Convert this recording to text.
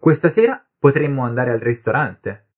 Questa sera potremmo andare al ristorante.